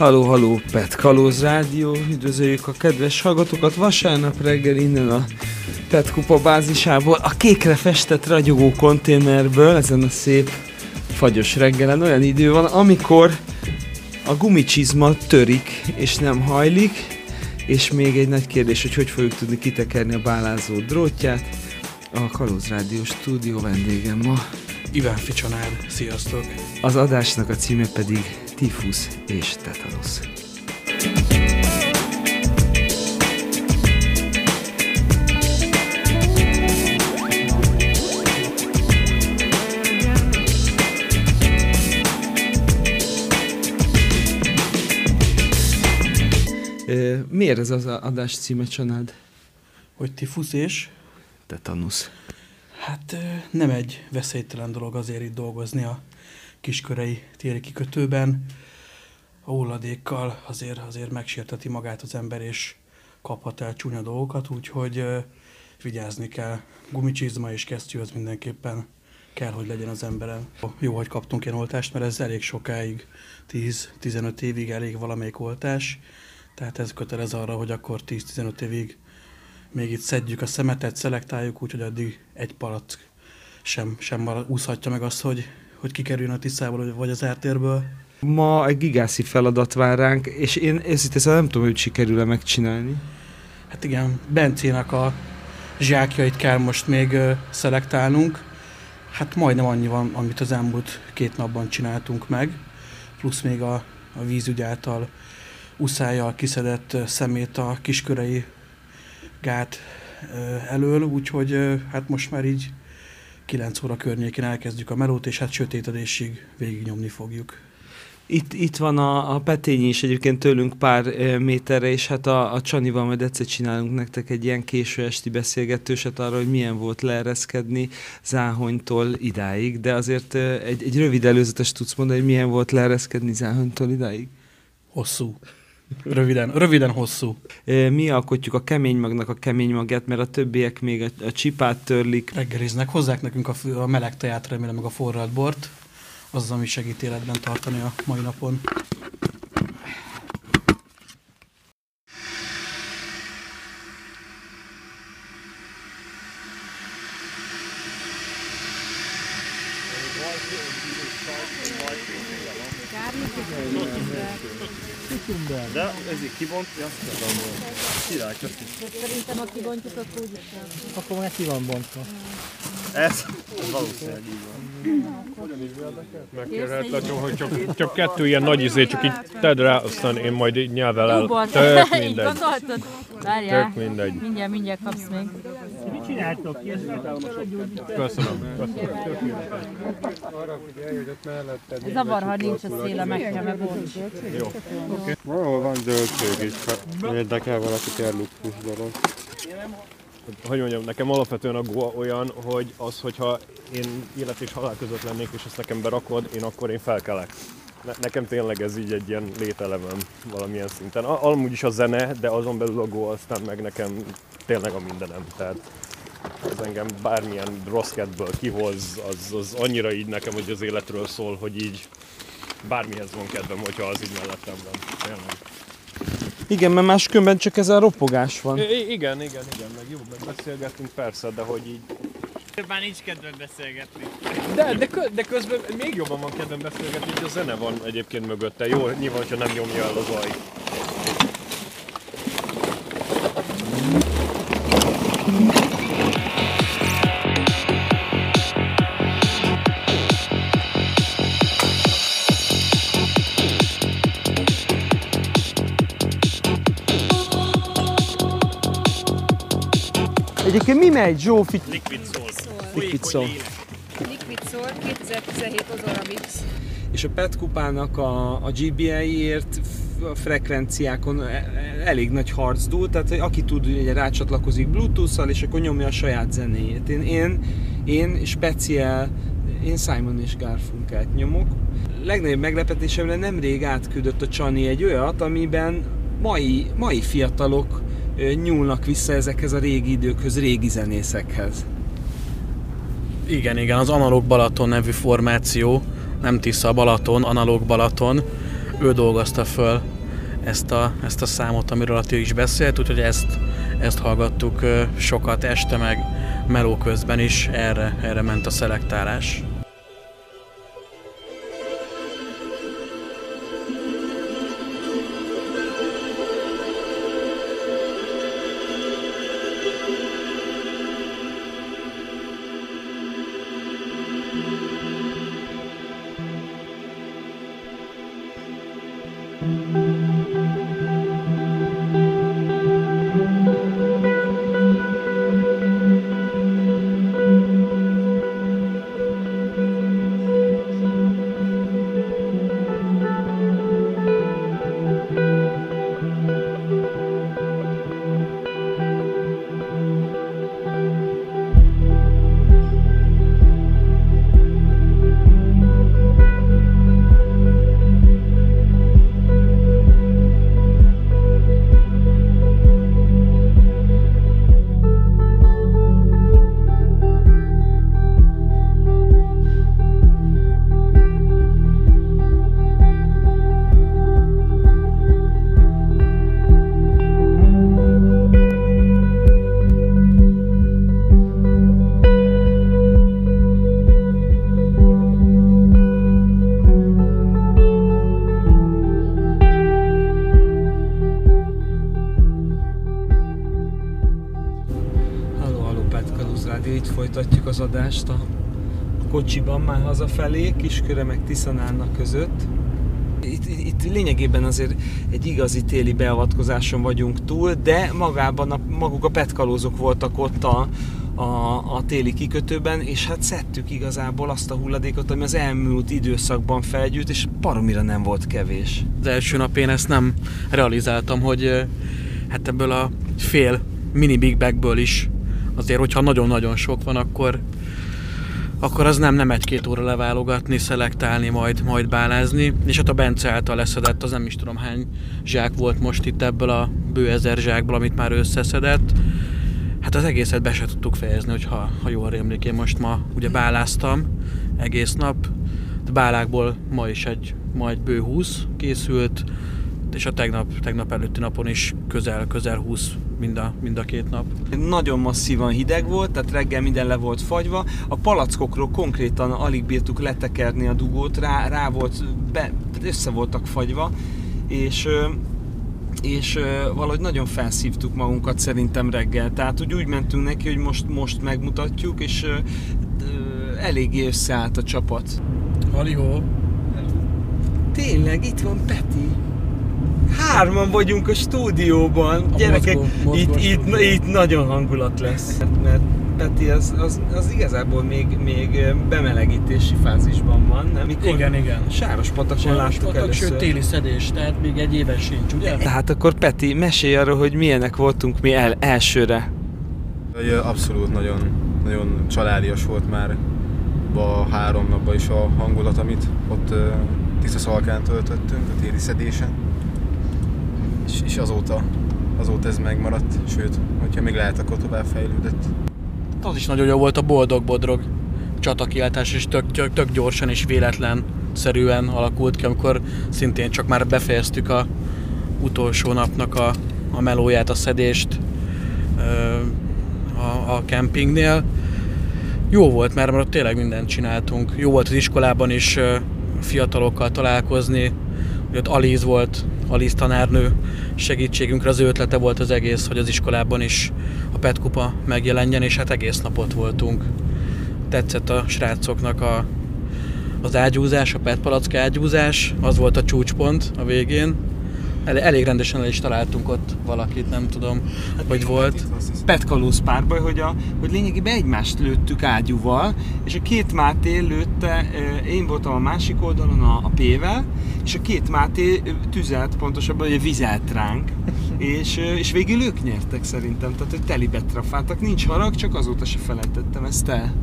Haló, haló, Pet Kalóz Rádió, üdvözöljük a kedves hallgatókat vasárnap reggel innen a Pet Kupa bázisából, a kékre festett ragyogó konténerből, ezen a szép fagyos reggelen olyan idő van, amikor a gumicsizma törik és nem hajlik, és még egy nagy kérdés, hogy hogy fogjuk tudni kitekerni a bálázó drótját. A Kalóz Rádió stúdió vendégem ma. Iván Ficsanád, sziasztok! Az adásnak a címe pedig Tifusz és Tetanusz. Miért ez az adás címe, Csanád? Hogy tifusz és? Tetanusz. Hát nem egy veszélytelen dolog azért itt dolgozni a kiskörei téri kikötőben. A hulladékkal azért, azért megsérteti magát az ember, és kaphat el csúnya dolgokat, úgyhogy vigyázni kell. Gumicsizma és kesztyű az mindenképpen kell, hogy legyen az emberen. Jó, hogy kaptunk ilyen oltást, mert ez elég sokáig, 10-15 évig elég valamelyik oltás, tehát ez kötelez arra, hogy akkor 10-15 évig még itt szedjük a szemetet, szelektáljuk, úgyhogy addig egy palack sem, sem úszhatja meg azt, hogy, hogy kikerüljön a tisztából, vagy az ártérből. Ma egy gigászi feladat vár ránk, és én őszintén nem tudom, hogy sikerül-e megcsinálni. Hát igen, Bencének a zsákjait kell most még szelektálnunk. Hát majdnem annyi van, amit az elmúlt két napban csináltunk meg, plusz még a, a vízügy által uszájjal kiszedett szemét a kiskörei gát elől, úgyhogy hát most már így 9 óra környékén elkezdjük a melót, és hát sötétedésig végignyomni fogjuk. Itt, itt van a, a Petény is egyébként tőlünk pár e, méterre, és hát a, a Csanival majd egyszer csinálunk nektek egy ilyen késő esti beszélgetőset arra, hogy milyen volt leereszkedni Záhonytól idáig, de azért e, egy, egy rövid előzetes tudsz mondani, hogy milyen volt leereszkedni Záhonytól idáig? Hosszú. Röviden, röviden hosszú. Mi alkotjuk a kemény magnak a kemény magát, mert a többiek még a, a csipát törlik. Reggeliznek, hozzák nekünk a, a meleg teját, remélem meg a forralt bort. Az az, ami segít életben tartani a mai napon. De ez így kibont, azt tudom, király, köszi. Szerintem a kibontjuk, akkor úgy Akkor már ki van bontva. Ez, ez valószínűleg így van. Megkérhet Lacsó, hogy csak, csak kettő ilyen nagy izé, csak így tedd rá, aztán én majd így nyelvel el. Tök mindegy. Gondoltad? Várjál. Tök mindegy. Mindjárt, mindjárt kapsz még. Csináltok? Köszönöm. Köszönöm. Zavar, ha nincs a széle, meg kell megbonts. Valahol van zöldség is, ha érdekel valaki kell luxus dolog. Hogy mondjam, nekem alapvetően a Goa olyan, hogy az, hogyha én élet és halál között lennék, és ezt nekem berakod, én akkor én felkelek. Ne, nekem tényleg ez így egy ilyen lételemem valamilyen szinten. A, amúgy is a zene, de azon belül a Goa aztán meg nekem tényleg a mindenem. Tehát ez engem bármilyen rossz kedből kihoz, az, az annyira így nekem, hogy az életről szól, hogy így bármihez van kedvem, hogyha az így mellettem van. Tényleg. Igen, mert máskülönben csak ez a ropogás van. I- igen, igen, igen, meg jó, meg beszélgettünk persze, de hogy így... Már nincs kedved beszélgetni. De, de, kö, de közben még jobban van kedvem beszélgetni, hogy a zene van egyébként mögötte. Jó, nyilván, hogyha nem nyomja el a zaj. Egyébként mi megy, Zsófi? Liquid Soul. Liquid Soul. Liquid Soul 2017 Ozora Mix. És a PET kupának a, a GBI-ért a frekvenciákon e- e- elég nagy harc dúl, tehát hogy aki tud, ugye rácsatlakozik Bluetooth-szal, és akkor nyomja a saját zenéjét. Én, én, én speciál, én Simon és Garfunkelt nyomok. Legnagyobb meglepetésemre nemrég átküldött a Csani egy olyat, amiben mai, mai fiatalok nyúlnak vissza ezekhez a régi időkhöz, régi zenészekhez. Igen, igen, az Analóg Balaton nevű formáció, nem Tisza Balaton, Analóg Balaton, ő dolgozta föl ezt a, ezt a számot, amiről a is beszélt, úgyhogy ezt, ezt hallgattuk sokat este, meg meló közben is, erre, erre ment a szelektálás. Adást a kocsiban már hazafelé, Kisköre meg Tiszanálnak között. Itt, itt, lényegében azért egy igazi téli beavatkozáson vagyunk túl, de magában a, maguk a petkalózok voltak ott a, a, a téli kikötőben, és hát szedtük igazából azt a hulladékot, ami az elmúlt időszakban felgyűlt, és baromira nem volt kevés. Az első nap én ezt nem realizáltam, hogy hát ebből a fél mini big bagből is azért, hogyha nagyon-nagyon sok van, akkor akkor az nem, nem egy-két óra leválogatni, szelektálni, majd, majd bálázni. És hát a Bence által leszedett, az nem is tudom hány zsák volt most itt ebből a bő ezer zsákból, amit már összeszedett. Hát az egészet be se tudtuk fejezni, hogyha ha jól rémlik, én most ma ugye báláztam egész nap. A bálákból ma is egy, ma egy bő 20 készült, és a tegnap, tegnap előtti napon is közel, közel 20 mind a, mind a két nap. Nagyon masszívan hideg volt, tehát reggel minden le volt fagyva. A palackokról konkrétan alig bírtuk letekerni a dugót, rá, rá volt, be, össze voltak fagyva, és és ö, valahogy nagyon felszívtuk magunkat szerintem reggel. Tehát úgy, úgy mentünk neki, hogy most, most megmutatjuk, és ö, ö, eléggé összeállt a csapat. Halihó! Tényleg, itt van Peti. Hárman vagyunk a stúdióban. A Gyerekek, mozgó- mozgó itt, itt, stúdió. itt nagyon hangulat lesz. Mert Peti az, az, az igazából még, még bemelegítési fázisban van, nem? Mikor Igen, igen. Sáros patakon láttuk Patak, először. sőt téli szedés, tehát még egy éve sincs, ugye? Tehát akkor Peti, mesélj arról, hogy milyenek voltunk mi el, elsőre. Abszolút nagyon, nagyon családias volt már a három napban is a hangulat, amit ott ö, Tiszaszalkán töltöttünk, a téli szedésen. És, és azóta, azóta ez megmaradt, sőt, hogyha még lehet, akkor tovább fejlődött. Az is nagyon jó volt a boldog-bodrog csatakiáltás, és tök, tök, tök gyorsan és véletlen szerűen alakult ki, amikor szintén csak már befejeztük a utolsó napnak a, a melóját, a szedést a, a kempingnél. Jó volt, mert ott tényleg mindent csináltunk. Jó volt az iskolában is fiatalokkal találkozni. Ugye Ott Aliz volt, Aliz tanárnő segítségünkre az ő ötlete volt az egész, hogy az iskolában is a petkupa megjelenjen, és hát egész nap ott voltunk. Tetszett a srácoknak a, az ágyúzás, a petpalack ágyúzás, az volt a csúcspont a végén. El, elég rendesen el is találtunk ott valakit, nem tudom, hogy volt. Petkalóz párbaj, hogy, a, hogy lényegében egymást lőttük ágyúval, és a két Máté lőtte, én voltam a másik oldalon a, a P-vel, és a két Máté tüzelt pontosabban, hogy vizelt ránk, és, és végül ők nyertek szerintem, tehát hogy telibe trafáltak, nincs harag, csak azóta se felejtettem ezt el.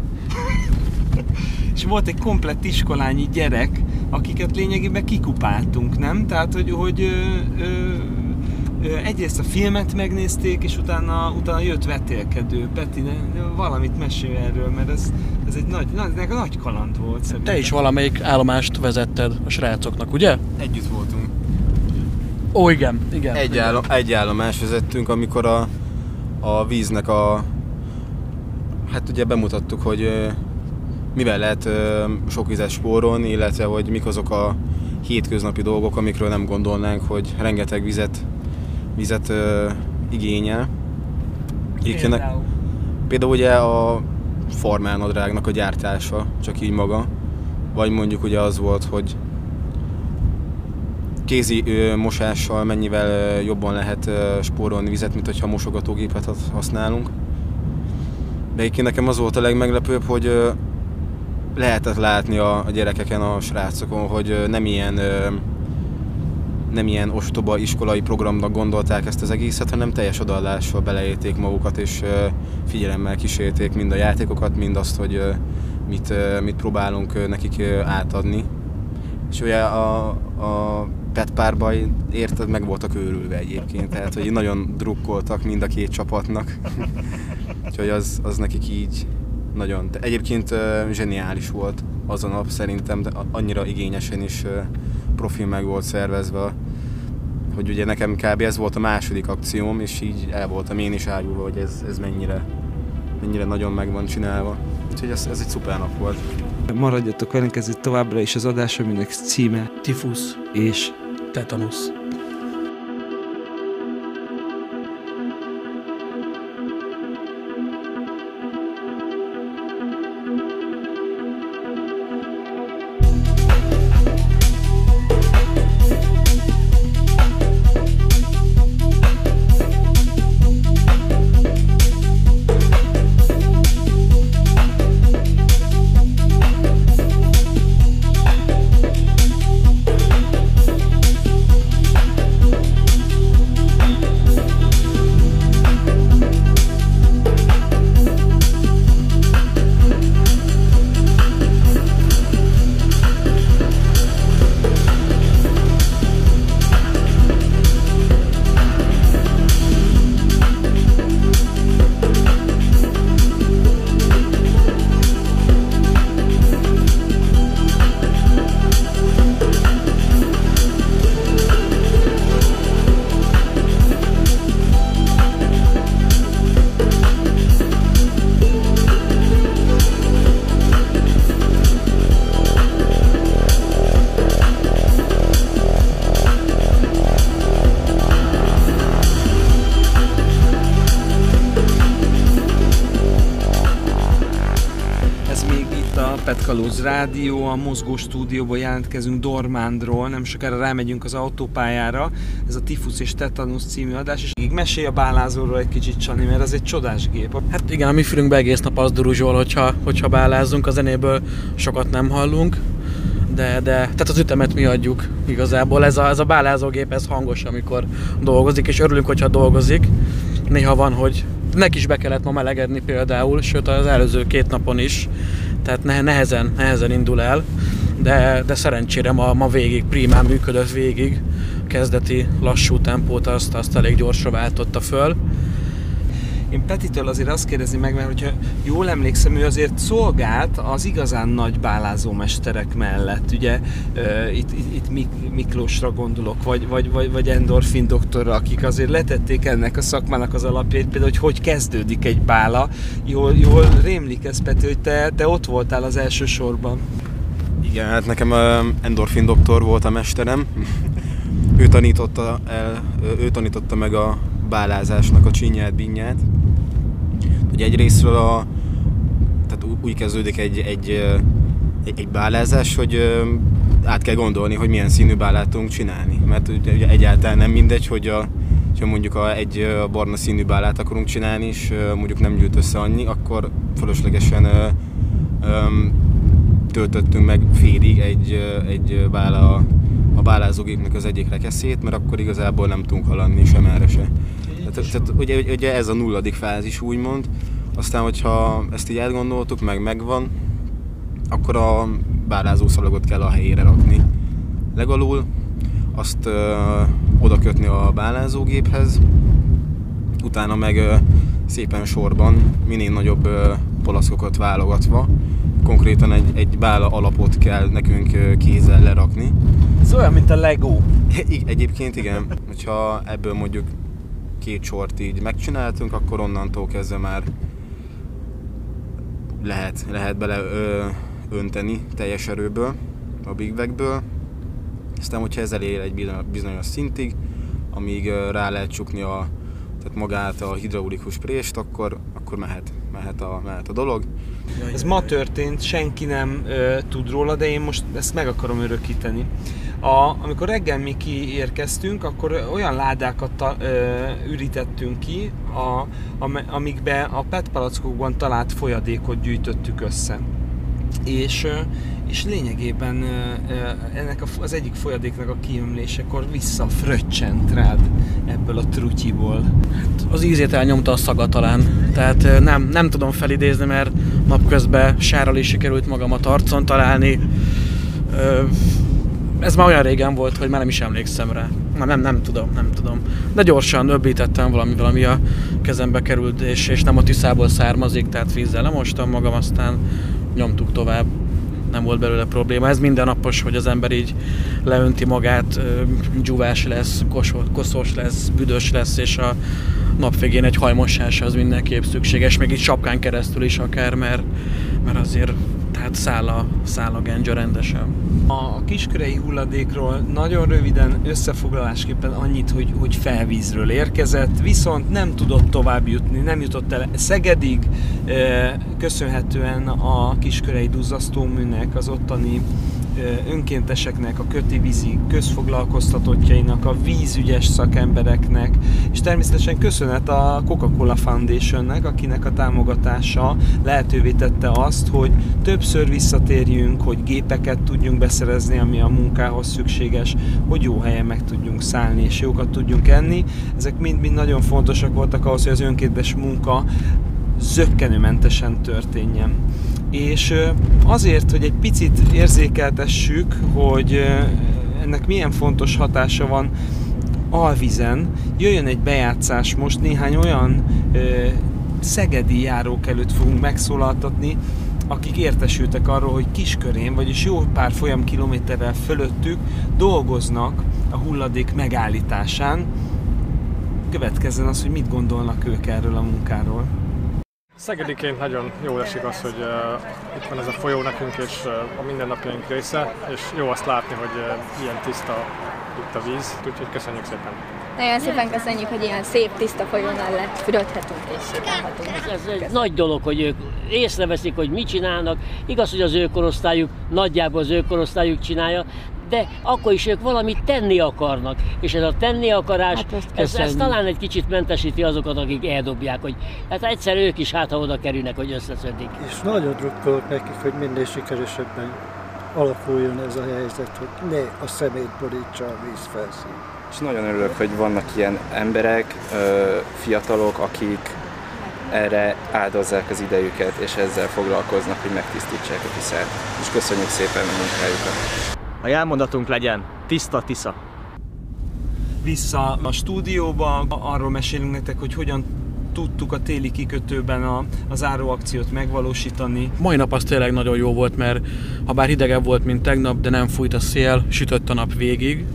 és volt egy komplett iskolányi gyerek, akiket lényegében kikupáltunk, nem? Tehát, hogy, hogy ö, ö, Ö, egyrészt a filmet megnézték, és utána, utána jött vetélkedő. Peti, ne, valamit mesélj erről, mert ez, ez egy nagy, nagy, nagy, kaland volt szerintem. Te is valamelyik állomást vezetted a srácoknak, ugye? Együtt voltunk. Ó, igen, igen. Egy, igen. állom, egy állomás vezettünk, amikor a, a víznek a... Hát ugye bemutattuk, hogy ö, mivel lehet ö, sok vizet spórolni, illetve hogy mik azok a hétköznapi dolgok, amikről nem gondolnánk, hogy rengeteg vizet, vizet ö, igényel. Egyébként Például. Például ugye a farmánadrágnak a gyártása, csak így maga. Vagy mondjuk ugye az volt, hogy kézi ö, mosással mennyivel ö, jobban lehet ö, spórolni vizet, mint hogyha mosogatógépet hasz- használunk. De egyébként nekem az volt a legmeglepőbb, hogy lehetett látni a, a gyerekeken, a srácokon, hogy nem ilyen nem ilyen ostoba iskolai programnak gondolták ezt az egészet, hanem teljes odaallással beleélték magukat, és figyelemmel kísérték mind a játékokat, mind azt, hogy mit, mit próbálunk nekik átadni. És ugye a, a Pet párban érted, meg voltak őrülve egyébként, tehát hogy nagyon drukkoltak mind a két csapatnak. Úgyhogy az, az nekik így nagyon... de Egyébként zseniális volt az a nap szerintem, de annyira igényesen is ö, profil meg volt szervezve, hogy ugye nekem kb. ez volt a második akcióm, és így el voltam én is ájulva, hogy ez, ez mennyire, mennyire nagyon meg van csinálva. Úgyhogy ez, ez egy szuper nap volt. Maradjatok velünk, ez itt továbbra is az adás, aminek címe Tifusz, és tetanusz. Itt a Petkalóz Rádió, a Mozgó stúdióból jelentkezünk Dormándról, nem sokára rámegyünk az autópályára, ez a Tifusz és Tetanus című adás, és még mesélj a bálázóról egy kicsit, Csani, mert az egy csodás gép. Hát igen, a mi fülünkbe egész nap az duruzsol, hogyha, hogyha bálázunk, a zenéből sokat nem hallunk, de, de tehát az ütemet mi adjuk igazából. Ez a, ez a bálázógép, ez hangos, amikor dolgozik, és örülünk, hogyha dolgozik. Néha van, hogy neki is be kellett ma melegedni például, sőt az előző két napon is, tehát ne, nehezen, nehezen indul el, de, de szerencsére ma, ma végig, primán működött végig, kezdeti lassú tempót azt, azt elég gyorsra váltotta föl. Én Petitől azért azt kérdezni meg, mert hogyha jól emlékszem, ő azért szolgált az igazán nagy bálázómesterek mellett. Ugye itt, itt, itt Mik- Miklósra gondolok, vagy, vagy, vagy, vagy endorfin doktorra, akik azért letették ennek a szakmának az alapjait, például, hogy hogy kezdődik egy bála. Jól, jól rémlik ez, Peti, hogy te, te ott voltál az első sorban. Igen, hát nekem endorfin doktor volt a mesterem. ő tanította el, ő tanította meg a bálázásnak a csinyát, binyát. Hogy egyrésztről a, tehát úgy kezdődik egy, egy, ö, egy, egy bálázás, hogy ö, át kell gondolni, hogy milyen színű bálát tudunk csinálni. Mert ugye, egyáltalán nem mindegy, hogy a, ha mondjuk a, egy ö, barna színű bálát akarunk csinálni, és ö, mondjuk nem gyűjt össze annyi, akkor fölöslegesen ö, öm, töltöttünk meg félig egy, ö, egy bála, a bálázógépnek az egyik rekeszét, mert akkor igazából nem tudunk haladni sem erre se. Tehát, tehát ugye, ugye ez a nulladik fázis úgymond, aztán hogyha ezt így átgondoltuk, meg megvan, akkor a bálázószalagot kell a helyére rakni. Legalul azt ö, oda kötni a bálázógéphez, utána meg ö, szépen sorban, minél nagyobb ö, polaszkokat válogatva, konkrétan egy, egy bála alapot kell nekünk ö, kézzel lerakni, Ez olyan, mint a Lego. Egyébként igen, hogyha ebből mondjuk két sort így megcsináltunk, akkor onnantól kezdve már lehet, lehet bele ö, önteni teljes erőből, a Big Bagből. Aztán, hogyha ez elér egy bizonyos- szintig, amíg rá lehet csukni a, tehát magát a hidraulikus prést, akkor, akkor mehet, mehet, a, mehet a dolog. Ez ma történt, senki nem ö, tud róla, de én most ezt meg akarom örökíteni. A, amikor reggel mi kiérkeztünk, akkor olyan ládákat ta, ö, ürítettünk ki, a, am, amikbe a PET palackokban talált folyadékot gyűjtöttük össze. És, ö, és lényegében ennek az egyik folyadéknak a kiömlésekor visszafröccsent rád ebből a trutyiból. Az ízét elnyomta a szaga talán, tehát nem, nem tudom felidézni, mert napközben sárral is sikerült magamat arcon találni. Ez már olyan régen volt, hogy már nem is emlékszem rá. Nem, nem, nem tudom, nem tudom. De gyorsan öblítettem valami, valami a kezembe került, és, és nem a tiszából származik, tehát vízzel lemostam magam, aztán nyomtuk tovább. Nem volt belőle probléma. Ez mindennapos, hogy az ember így leönti magát, ö, dzsúvás lesz, koszos lesz, büdös lesz, és a nap végén egy hajmosás az mindenképp szükséges, még így sapkán keresztül is akár, mert, mert azért tehát száll a, száll a gendzsa rendesen. A kiskörei hulladékról nagyon röviden összefoglalásképpen annyit, hogy, hogy felvízről érkezett, viszont nem tudott tovább jutni, nem jutott el Szegedig, köszönhetően a kiskörei duzzasztóműnek, az ottani önkénteseknek, a kötivízi közfoglalkoztatottjainak, a vízügyes szakembereknek, és természetesen köszönet a Coca-Cola Foundationnek, akinek a támogatása lehetővé tette azt, hogy többször visszatérjünk, hogy gépeket tudjunk beszerezni, ami a munkához szükséges, hogy jó helyen meg tudjunk szállni és jókat tudjunk enni. Ezek mind-mind nagyon fontosak voltak ahhoz, hogy az önkéntes munka zöggenőmentesen történjen. És azért, hogy egy picit érzékeltessük, hogy ennek milyen fontos hatása van alvizen, jöjjön egy bejátszás most, néhány olyan ö, szegedi járók előtt fogunk megszólaltatni, akik értesültek arról, hogy kiskörén, vagyis jó pár folyam kilométerrel fölöttük dolgoznak a hulladék megállításán. Következzen az, hogy mit gondolnak ők erről a munkáról. Szegediként nagyon jól esik az, hogy uh, itt van ez a folyó nekünk, és uh, a mindennapjaink része, és jó azt látni, hogy uh, ilyen tiszta itt a víz, úgyhogy köszönjük szépen. Nagyon szépen köszönjük, hogy ilyen szép, tiszta folyón mellett fürödhetünk és sétálhatunk. Ez egy nagy dolog, hogy ők észreveszik, hogy mit csinálnak. Igaz, hogy az ő korosztályuk, nagyjából az ő korosztályuk csinálja, de akkor is ők valamit tenni akarnak. És ez a tenni akarás, Hát ezt ez, ez talán egy kicsit mentesíti azokat, akik eldobják, hogy hát egyszer ők is hát, ha oda kerülnek, hogy összeszödik. És nagyon drukkolok nekik, hogy minél sikeresebben alakuljon ez a helyzet, hogy ne a szemét borítsa a víz felszín. És nagyon örülök, hogy vannak ilyen emberek, fiatalok, akik erre áldozzák az idejüket, és ezzel foglalkoznak, hogy megtisztítsák a Tiszát. És köszönjük szépen a munkájukat. A jelmondatunk legyen tiszta Tisza. Vissza a stúdióba, arról mesélünk nektek, hogy hogyan tudtuk a téli kikötőben a, a záróakciót megvalósítani. Mai nap az tényleg nagyon jó volt, mert ha bár hidegebb volt, mint tegnap, de nem fújt a szél, sütött a nap végig.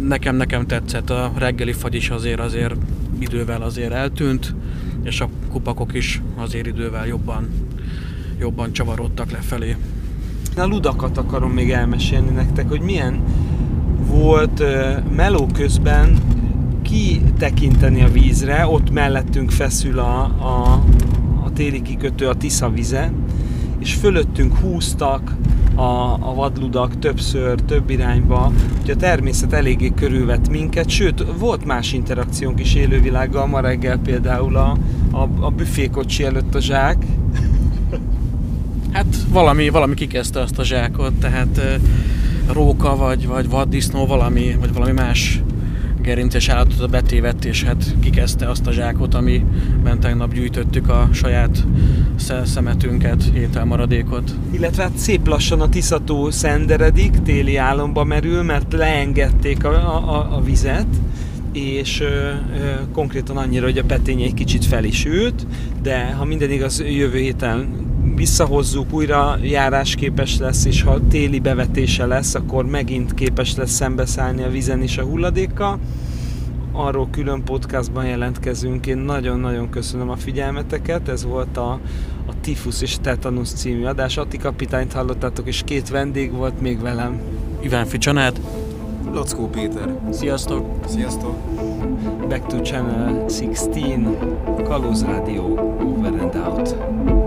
Nekem, nekem tetszett, a reggeli fagy is azért, azért idővel azért eltűnt, és a kupakok is azért idővel jobban, jobban csavarodtak lefelé. A ludakat akarom még elmesélni nektek, hogy milyen volt meló közben kitekinteni a vízre, ott mellettünk feszül a, a, a téli kikötő, a Tisza vize, és fölöttünk húztak a, a vadludak többször, több irányba, úgyhogy a természet eléggé körülvett minket, sőt, volt más interakciónk is élővilággal, ma reggel például a, a, a büfékocsi előtt a zsák, Hát valami, valami kikezdte azt a zsákot, tehát róka vagy, vagy vaddisznó, valami, vagy valami más gerinces állatot a betévett, és hát kikezdte azt a zsákot, amiben tegnap gyűjtöttük a saját sze- szemetünket, ételmaradékot. illetve hát szép lassan a Tiszató szenderedik, téli álomba merül, mert leengedték a, a, a vizet, és ö, ö, konkrétan annyira, hogy a petény egy kicsit fel is ült, de ha minden igaz, jövő héten visszahozzuk, újra járásképes lesz, és ha téli bevetése lesz, akkor megint képes lesz szembeszállni a vizen és a hulladékkal. Arról külön podcastban jelentkezünk. Én nagyon-nagyon köszönöm a figyelmeteket. Ez volt a, a Tifus és Tetanus című adás. Atti kapitányt hallottátok, és két vendég volt még velem. Iván Ficsanát. Lackó Péter. Sziasztok! Sziasztok! Back to Channel 16, Kalóz Rádió, over and out.